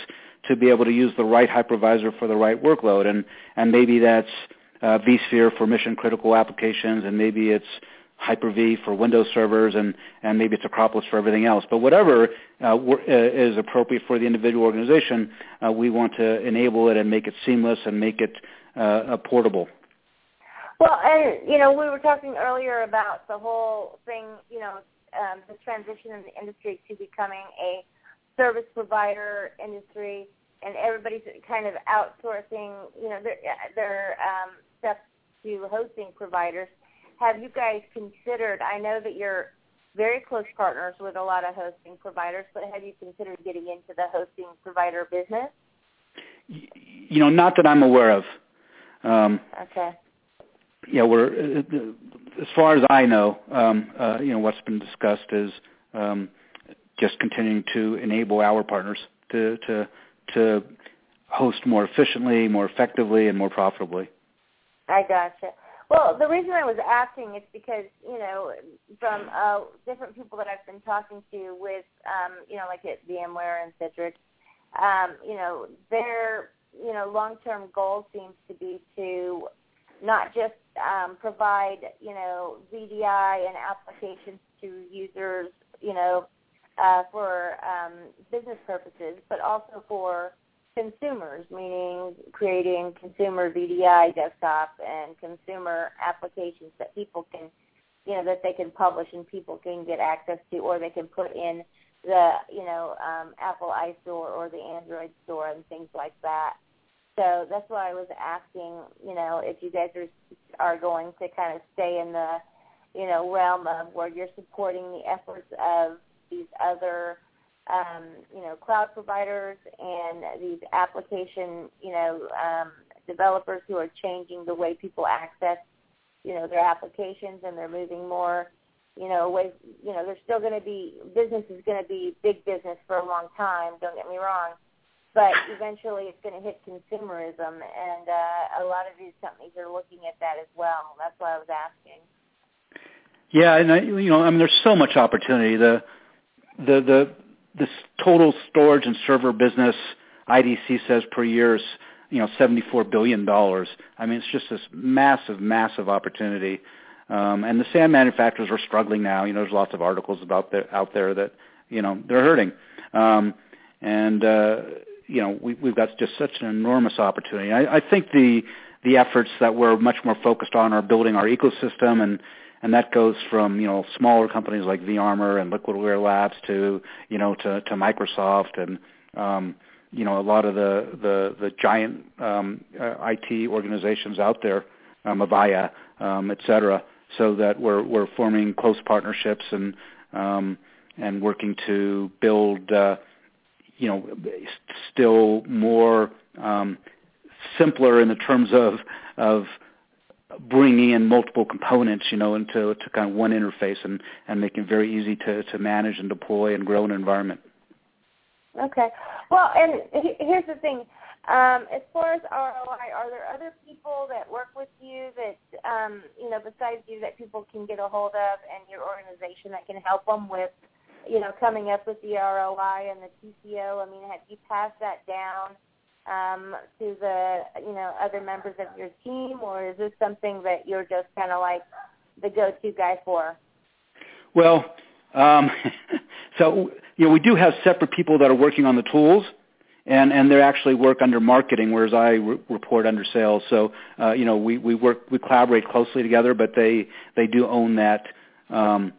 to be able to use the right hypervisor for the right workload. And and maybe that's uh, vSphere for mission critical applications, and maybe it's Hyper-V for Windows servers, and, and maybe it's Acropolis for everything else. But whatever uh, uh, is appropriate for the individual organization, uh, we want to enable it and make it seamless and make it uh, portable. Well, and you know, we were talking earlier about the whole thing, you know, um, the transition in the industry to becoming a service provider industry, and everybody's kind of outsourcing, you know, their their um, stuff to hosting providers. Have you guys considered? I know that you're very close partners with a lot of hosting providers, but have you considered getting into the hosting provider business? You know, not that I'm aware of. Um, okay. Yeah, we're as far as I know, um, uh, you know, what's been discussed is um, just continuing to enable our partners to to to host more efficiently, more effectively, and more profitably. I gotcha. Well, the reason I was asking is because you know from uh, different people that I've been talking to with um, you know like at VMware and Citrix, um, you know their you know long-term goal seems to be to not just um, provide you know VDI and applications to users you know uh, for um, business purposes, but also for consumers, meaning creating consumer VDI desktop and consumer applications that people can, you know, that they can publish and people can get access to, or they can put in the, you know, um, Apple iStore or the Android store and things like that. So that's why I was asking, you know, if you guys are are going to kind of stay in the, you know, realm of where you're supporting the efforts of these other um, you know, cloud providers and these application, you know, um, developers who are changing the way people access, you know, their applications and they're moving more you know, with you know, there's still going to be business is going to be big business for a long time. Don't get me wrong, but eventually it's going to hit consumerism, and uh, a lot of these companies are looking at that as well. That's why I was asking. Yeah, and I, you know, I mean, there's so much opportunity. The the the this total storage and server business, IDC says per year is you know 74 billion dollars. I mean, it's just this massive, massive opportunity. Um, and the SAN manufacturers are struggling now. You know, there's lots of articles about the, out there that you know they're hurting. Um, and uh, you know, we, we've got just such an enormous opportunity. I, I think the the efforts that we're much more focused on are building our ecosystem and and that goes from you know smaller companies like vArmour and Liquidware Labs to you know to, to Microsoft and um, you know a lot of the the, the giant um, uh, IT organizations out there, um, Avaya, um, et cetera, so that we're we're forming close partnerships and um, and working to build uh, you know still more um, simpler in the terms of of bringing in multiple components, you know, into to kind of one interface and, and making it very easy to, to manage and deploy and grow an environment. Okay. Well, and here's the thing. Um, as far as ROI, are there other people that work with you that, um, you know, besides you that people can get a hold of and your organization that can help them with, you know, coming up with the ROI and the TCO? I mean, have you passed that down um, to the you know other members of your team, or is this something that you're just kind of like the go-to guy for? Well, um, so you know we do have separate people that are working on the tools, and and they actually work under marketing, whereas I re- report under sales. So uh, you know we we work we collaborate closely together, but they they do own that um,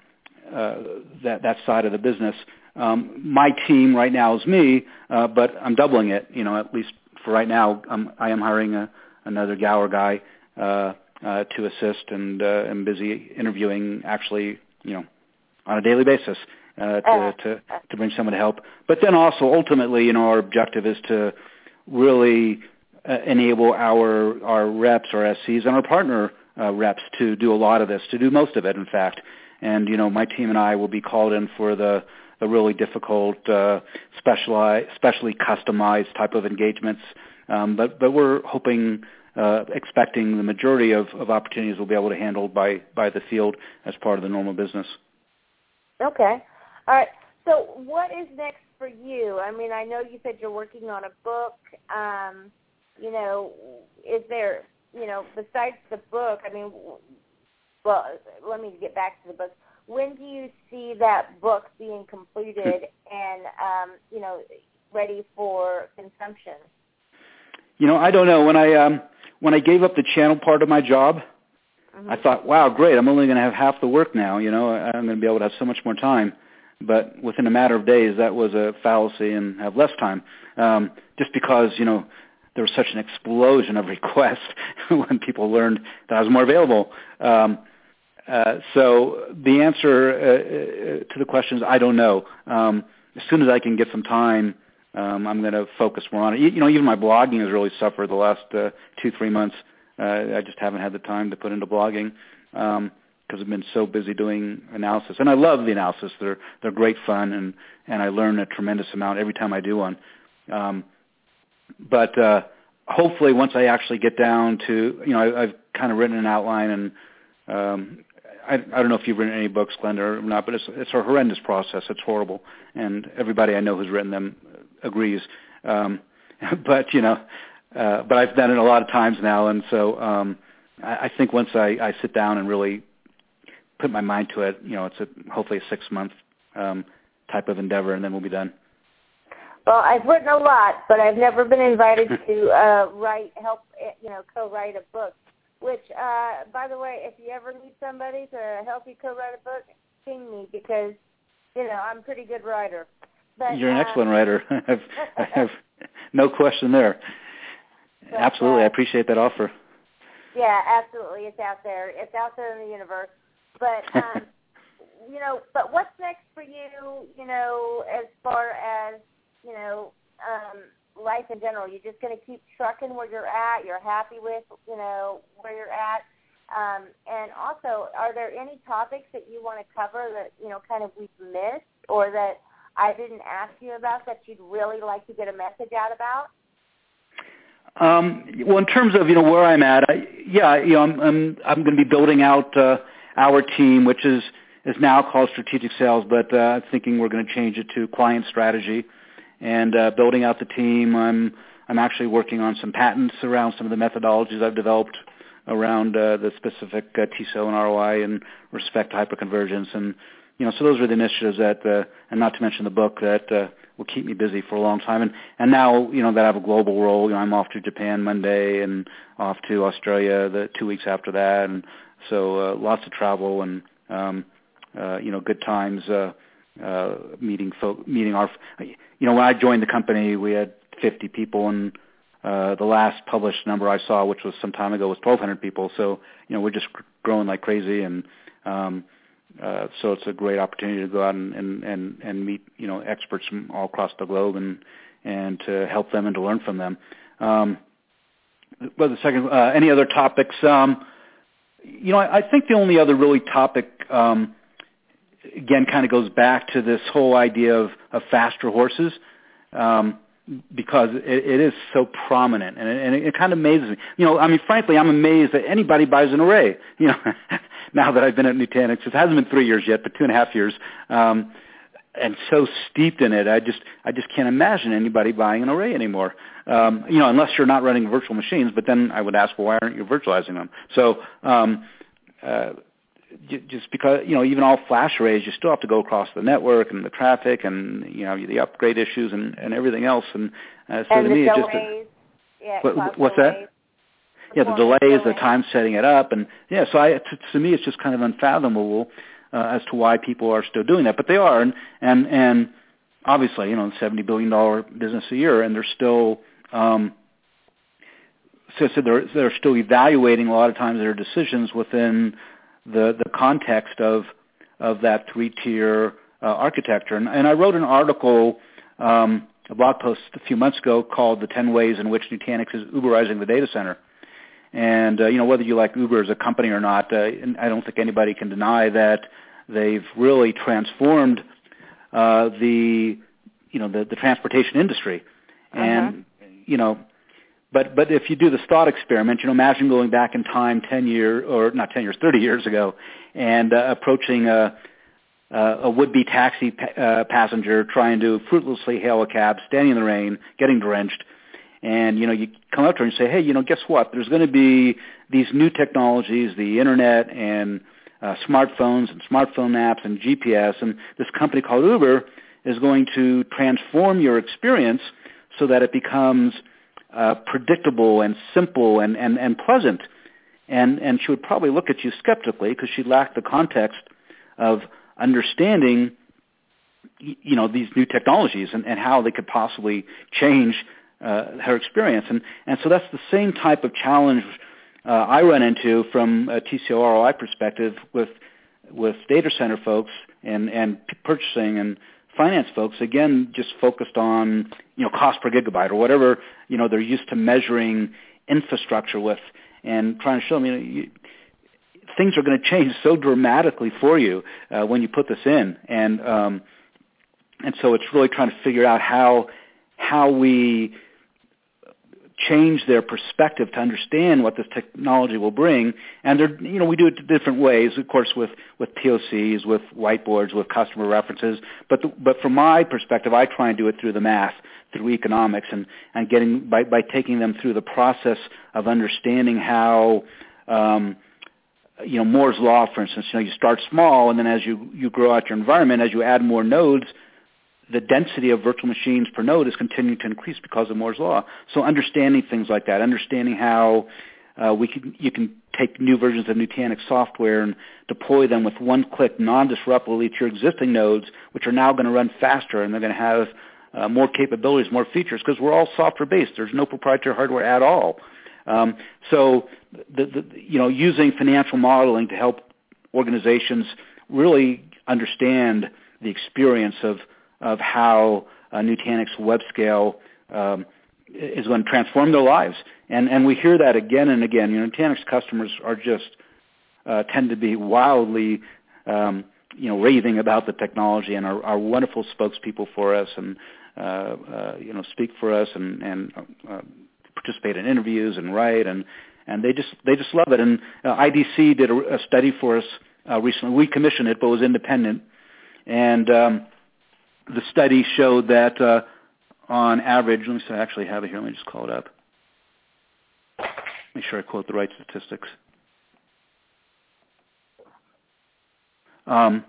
uh, that that side of the business. Um, my team right now is me, uh, but I'm doubling it. You know, at least for right now, I'm, I am hiring a, another Gower guy uh, uh, to assist, and uh, am busy interviewing actually, you know, on a daily basis uh, to, to to bring someone to help. But then also, ultimately, you know, our objective is to really uh, enable our our reps, our SCs, and our partner uh, reps to do a lot of this, to do most of it, in fact. And you know, my team and I will be called in for the the really difficult, uh, specialized, specially customized type of engagements. Um, but but we're hoping, uh, expecting the majority of, of opportunities will be able to handle by by the field as part of the normal business. Okay, all right. So what is next for you? I mean, I know you said you're working on a book. Um, you know, is there, you know, besides the book? I mean, well, let me get back to the book when do you see that book being completed and um, you know ready for consumption? You know, I don't know. When I um, when I gave up the channel part of my job, mm-hmm. I thought, wow, great! I'm only going to have half the work now. You know, I'm going to be able to have so much more time. But within a matter of days, that was a fallacy and have less time. Um, just because you know there was such an explosion of requests when people learned that I was more available. Um, so the answer uh, uh, to the question is I don't know. Um, as soon as I can get some time, um, I'm going to focus more on it. You, know, even my blogging has really suffered the last uh, two, three months. Uh, I just haven't had the time to put into blogging because um, I've been so busy doing analysis. And I love the analysis; they're they're great fun, and and I learn a tremendous amount every time I do one. Um, but uh, hopefully, once I actually get down to, you know, I, I've kind of written an outline and um, I, I don't know if you've written any books, Glenda, or not, but it's it's a horrendous process. It's horrible, and everybody I know who's written them agrees. Um, but you know, uh, but I've done it a lot of times now, and so um, I, I think once I, I sit down and really put my mind to it, you know, it's a, hopefully a six month um, type of endeavor, and then we'll be done. Well, I've written a lot, but I've never been invited to uh, write, help, you know, co-write a book. Which, uh, by the way, if you ever need somebody to help you co-write a book, ping me because, you know, I'm a pretty good writer. But, You're an uh, excellent writer. I've, I have no question there. But, absolutely, uh, I appreciate that offer. Yeah, absolutely. It's out there. It's out there in the universe. But um, you know, but what's next for you? You know, as far as you know, um, life in general? You're just going to keep trucking where you're at. You're happy with, you know, where you're at. Um, and also, are there any topics that you want to cover that you know kind of we've missed or that I didn't ask you about that you'd really like to get a message out about? Um, well, in terms of you know where I'm at, I, yeah, you know, I'm I'm, I'm going to be building out uh, our team, which is is now called strategic sales, but uh, thinking we're going to change it to client strategy, and uh, building out the team. I'm I'm actually working on some patents around some of the methodologies I've developed around uh, the specific uh, TCO and ROI and respect to hyperconvergence, and you know, so those are the initiatives that, uh, and not to mention the book that uh, will keep me busy for a long time. And and now, you know, that I have a global role. You know, I'm off to Japan Monday and off to Australia the two weeks after that, and so uh, lots of travel and um, uh, you know, good times uh, uh, meeting folk, meeting our. You know, when I joined the company, we had 50 people, and uh, the last published number I saw, which was some time ago, was 1,200 people. So you know, we're just growing like crazy, and um, uh, so it's a great opportunity to go out and, and, and, and meet you know experts from all across the globe and and to help them and to learn from them. Um, but the second, uh, any other topics? Um, you know, I, I think the only other really topic, um, again, kind of goes back to this whole idea of, of faster horses, um, because it, it is so prominent, and it, and it kind of amazes me. You know, I mean, frankly, I'm amazed that anybody buys an array. You know, now that I've been at Nutanix. It hasn't been three years yet, but two and a half years. Um, and so steeped in it, I just I just can't imagine anybody buying an array anymore. Um, you know, unless you're not running virtual machines. But then I would ask, well, why aren't you virtualizing them? So um, uh, just because you know even all flash arrays, you still have to go across the network and the traffic and you know the upgrade issues and, and everything else. And uh, so and to me, delays. it's just a, yeah, what, what's delays. that? yeah, the delays, the time setting it up, and yeah. So I, to, to me, it's just kind of unfathomable uh, as to why people are still doing that, but they are, and and and obviously, you know, seventy billion dollar business a year, and they're still. Um, so, so they're they're still evaluating a lot of times their decisions within the the context of of that three tier uh, architecture. And, and I wrote an article, um, a blog post a few months ago called "The Ten Ways in Which Nutanix is Uberizing the Data Center." And uh, you know whether you like Uber as a company or not, uh, I don't think anybody can deny that they've really transformed uh, the you know the, the transportation industry. And Uh-huh. you know, but but if you do the thought experiment, you know, imagine going back in time ten years or not ten years, thirty years ago, and uh, approaching a uh, a would-be taxi pa- uh, passenger trying to fruitlessly hail a cab, standing in the rain, getting drenched, and you know you come up to her and say, hey, you know, guess what? There's going to be these new technologies, the internet and uh, smartphones and smartphone apps and GPS, and this company called Uber is going to transform your experience so that it becomes uh, predictable and simple and, and, and pleasant. And, and she would probably look at you skeptically because she lacked the context of understanding you know these new technologies and, and how they could possibly change uh, her experience. And, and so that's the same type of challenge uh, I run into from a TCO perspective with with data center folks and, and purchasing and finance folks, again, just focused on, you know, cost per gigabyte or whatever, you know, they're used to measuring infrastructure with and trying to show them, you know, you, things are going to change so dramatically for you uh, when you put this in. And, um, and so it's really trying to figure out how, how we change their perspective to understand what this technology will bring. And they're, you know, we do it different ways, of course, with, with POCs, with whiteboards, with customer references. But, the, but from my perspective, I try and do it through the math, through economics, and, and getting, by, by taking them through the process of understanding how, um, you know, Moore's law, for instance, you know, you start small, and then as you, you grow out your environment, as you add more nodes, the density of virtual machines per node is continuing to increase because of Moore's law. So understanding things like that, understanding how uh, we can, you can take new versions of Nutanix software and deploy them with one click non-disruptively to your existing nodes, which are now going to run faster and they're going to have uh, more capabilities, more features, because we're all software-based. There's no proprietary hardware at all. Um, so, the, the, you know, using financial modeling to help organizations really understand the experience of of how uh, Nutanix web scale um, is going to transform their lives. And, and we hear that again and again. You know, Nutanix customers are just uh, tend to be wildly um, you know raving about the technology and are, are wonderful spokespeople for us and you know speak for us and and uh, participate in interviews and write and and they just they just love it. And uh, IDC did a, a study for us uh, recently. We commissioned it, but it was independent, and um, the study showed that uh, on average, let me see, I actually have it here. Let me just call it up. Make sure I quote the right statistics. Um,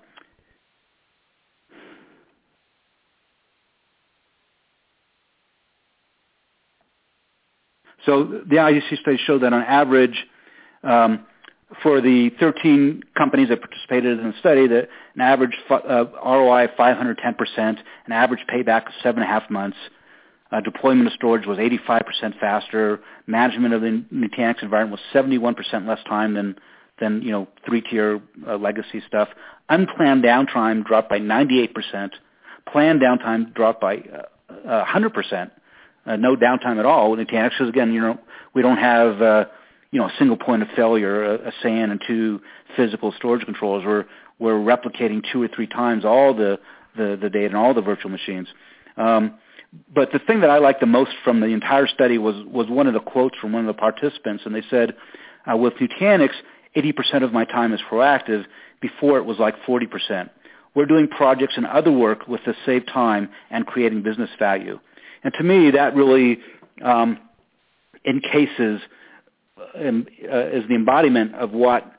So the IDC study showed that on average, um, for the 13 companies that participated in the study, that an average uh, ROI of 510%, an average payback of seven and a half months, uh, deployment of storage was 85% faster, management of the Nutanix environment was 71% less time than than you know three-tier uh, legacy stuff. Unplanned downtime dropped by 98%. Planned downtime dropped by uh, 100% uh, no downtime at all with Nutanix because again, you know, we don't have uh, you know a single point of failure, a, a SAN and two physical storage controllers. We're we're replicating two or three times all the the, the data and all the virtual machines. Um, but the thing that I liked the most from the entire study was was one of the quotes from one of the participants, and they said, uh, "With Nutanix, 80% of my time is proactive. Before it was like 40%. We're doing projects and other work with the save time and creating business value." And to me, that really um, encases um, uh, is the embodiment of what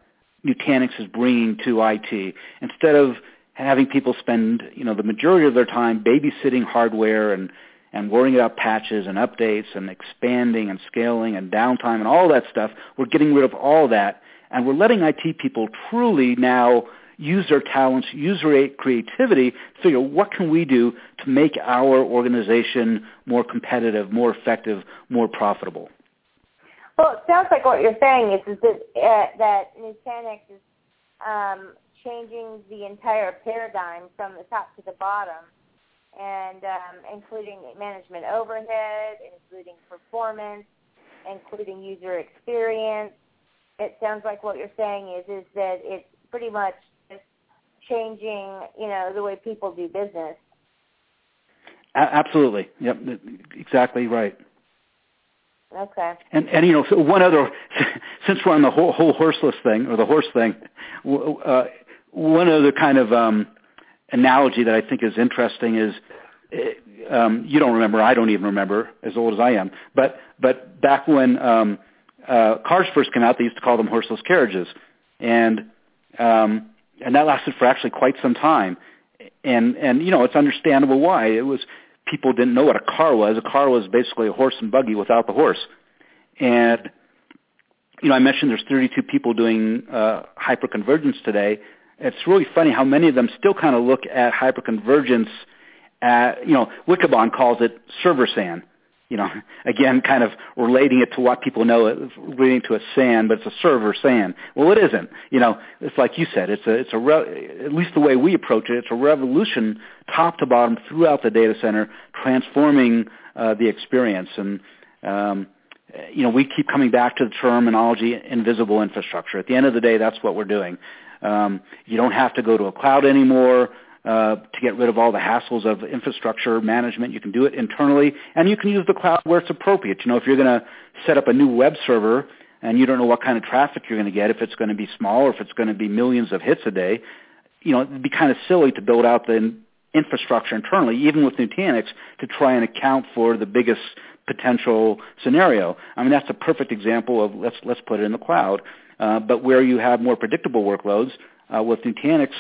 Nutanix is bringing to IT. Instead of having people spend, you know, the majority of their time babysitting hardware and and worrying about patches and updates and expanding and scaling and downtime and all that stuff, we're getting rid of all that and we're letting IT people truly now use their talents, use their creativity, figure what can we do to make our organization more competitive, more effective, more profitable. Well, it sounds like what you're saying is, is that, uh, that Nutanix is um, changing the entire paradigm from the top to the bottom, and um, including management overhead, including performance, including user experience. It sounds like what you're saying is is that it's pretty much changing, you know, the way people do business. A- absolutely. Yep. Exactly right. Okay. And and you know, so one other, since we're on the whole, whole horseless thing or the horse thing, uh, one other kind of um, analogy that I think is interesting is, uh, um, you don't remember, I don't even remember, as old as I am, but but back when um, uh, cars first came out, they used to call them horseless carriages, and um, and that lasted for actually quite some time. And and you know it's understandable why it was people didn't know what a car was. A car was basically a horse and buggy without the horse. And you know I mentioned there's 32 people doing uh, hyperconvergence today. It's really funny how many of them still kind of look at hyperconvergence. At, you know, Wikibon calls it server SAN you know, again, kind of relating it to what people know, relating to a SAN, but it's a server SAN. Well, it isn't. You know, it's like you said. It's a, it's a, re- at least the way we approach it, it's a revolution, top to bottom, throughout the data center, transforming uh, the experience. And um, you know, we keep coming back to the terminology invisible infrastructure. At the end of the day, that's what we're doing. Um, you don't have to go to a cloud anymore uh, to get rid of all the hassles of infrastructure management. You can do it internally, and you can use the cloud where it's appropriate. You know, if you're going to set up a new web server and you don't know what kind of traffic you're going to get, if it's going to be small or if it's going to be millions of hits a day, you know, it'd be kind of silly to build out the infrastructure internally, even with Nutanix, to try and account for the biggest potential scenario. I mean, that's a perfect example of let's let's put it in the cloud. Uh, but where you have more predictable workloads uh, with Nutanix,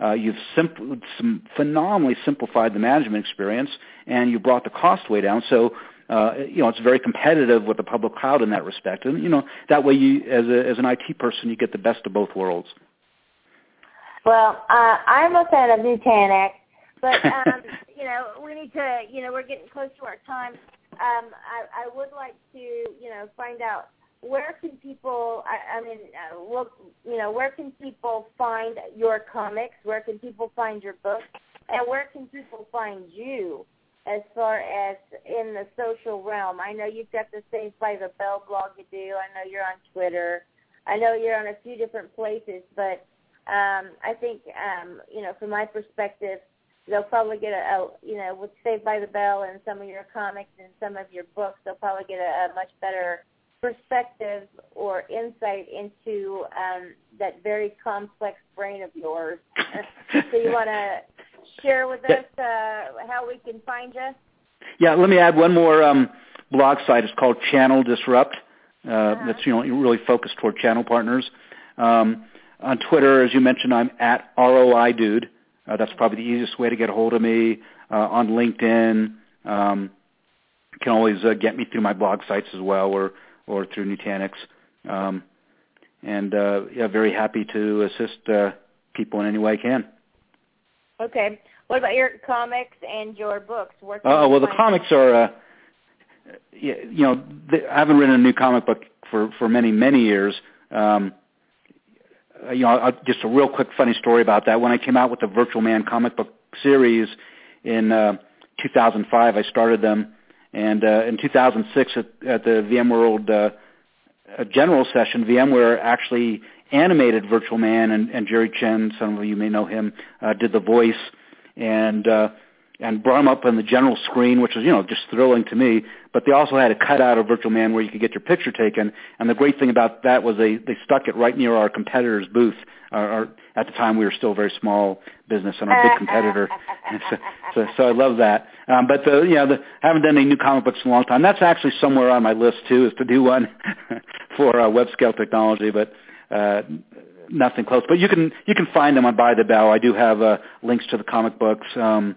uh, you've simp- some phenomenally simplified the management experience, and you brought the cost way down. So, uh, you know, it's very competitive with the public cloud in that respect. And you know, that way, you as a, as an IT person, you get the best of both worlds. Well, uh, I'm a fan of Nutanix, but um, you know, we need to. You know, we're getting close to our time. Um, I, I would like to, you know, find out where can people? I, I mean, uh, look, you know, where can people find your comics? Where can people find your books? And where can people find you as far as in the social realm? I know you've got the Saved by the Bell blog you do. I know you're on Twitter. I know you're on a few different places, but um, I think um, you know, from my perspective, they'll probably get a, a you know, with Saved by the Bell and some of your comics and some of your books, they'll probably get a, a much better perspective or insight into um, that very complex brain of yours. so you want to share with us uh, how we can find you? Yeah, let me add one more um, blog site. It's called Channel Disrupt. Uh, uh-huh. That's you know really focused toward channel partners. Um, on Twitter, as you mentioned, I'm at ROI Dude. Uh, that's probably the easiest way to get a hold of me. Uh, on LinkedIn, um, you can always uh, get me through my blog sites as well, or or through Nutanix. Um, and uh, yeah, very happy to assist uh, people in any way I can. Okay. What about your comics and your books? Oh well, the comics are. Uh, you know, I haven't written a new comic book for for many many years. Um, uh, you know, I'll, just a real quick funny story about that. When I came out with the Virtual Man comic book series in uh, 2005, I started them, and uh, in 2006 at, at the VMworld uh, general session, VMware actually animated Virtual Man, and, and Jerry Chen, some of you may know him, uh, did the voice, and uh, and brought him up on the general screen, which was you know just thrilling to me. But they also had a cutout of Virtual Man where you could get your picture taken. And the great thing about that was they they stuck it right near our competitor's booth. Our, our, at the time, we were still a very small business and our big competitor. so, so, so I love that. Um, but the you know the, I haven't done any new comic books in a long time. That's actually somewhere on my list too, is to do one for uh, web scale technology. But uh, nothing close. But you can you can find them on By the Bell. I do have uh, links to the comic books. Um,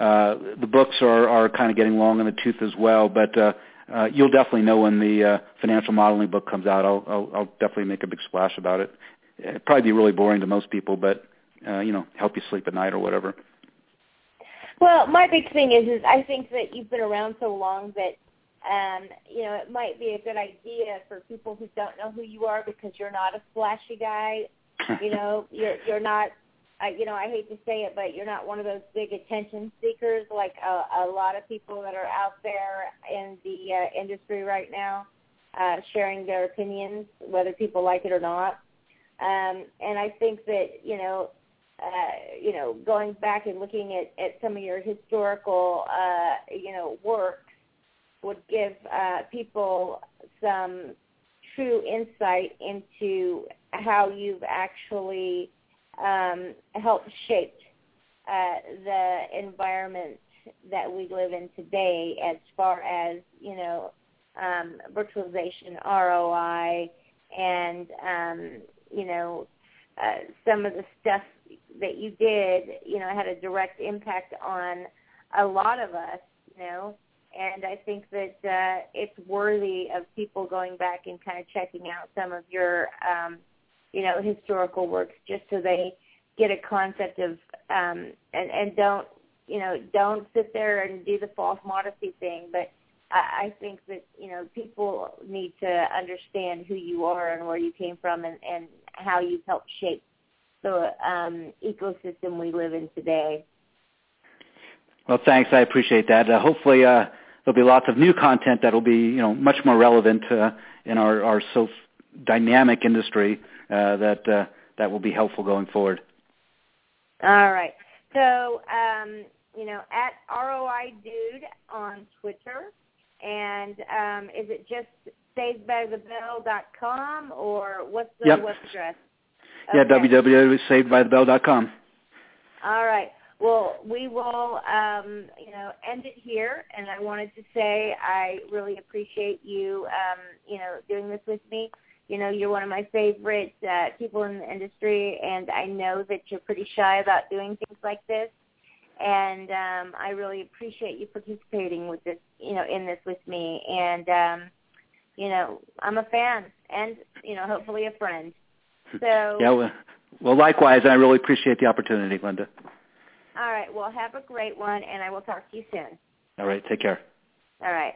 uh, the books are, are kind of getting long in the tooth as well, but uh, uh, you'll definitely know when the uh, financial modeling book comes out. I'll, I'll, I'll definitely make a big splash about it. It'd probably be really boring to most people, but uh, you know, help you sleep at night or whatever. Well, my big thing is, is I think that you've been around so long that um, you know it might be a good idea for people who don't know who you are because you're not a flashy guy. you know, you're you're not I, you know, I hate to say it, but you're not one of those big attention seekers like a, a lot of people that are out there in the uh, industry right now, uh, sharing their opinions, whether people like it or not. Um, and I think that you know, uh, you know, going back and looking at, at some of your historical, uh, you know, works would give uh, people some true insight into how you've actually um, helped shape uh, the environment that we live in today as far as, you know, um, virtualization, ROI, and, um, you know, uh, some of the stuff that you did, you know, had a direct impact on a lot of us, you know, and I think that uh, it's worthy of people going back and kind of checking out some of your um, you know, historical works just so they get a concept of um and, and don't you know, don't sit there and do the false modesty thing, but I, I think that, you know, people need to understand who you are and where you came from and, and how you've helped shape the um, ecosystem we live in today. Well, thanks. I appreciate that. Uh, hopefully, uh, there'll be lots of new content that'll be, you know, much more relevant uh, in our, our so dynamic industry uh, that uh, that will be helpful going forward. All right. So, um, you know, at ROI Dude on Twitter, and um, is it just savedbythebell.com or what's the yep. web address? Yeah, okay. www.savedbythebell.com. All right. Well, we will, um, you know, end it here. And I wanted to say I really appreciate you, um, you know, doing this with me you know, you're one of my favorite uh, people in the industry, and I know that you're pretty shy about doing things like this. And um, I really appreciate you participating with this, you know, in this with me. And um, you know, I'm a fan, and you know, hopefully a friend. So yeah, well, well, likewise, I really appreciate the opportunity, Linda. All right. Well, have a great one, and I will talk to you soon. All right. Take care. All right.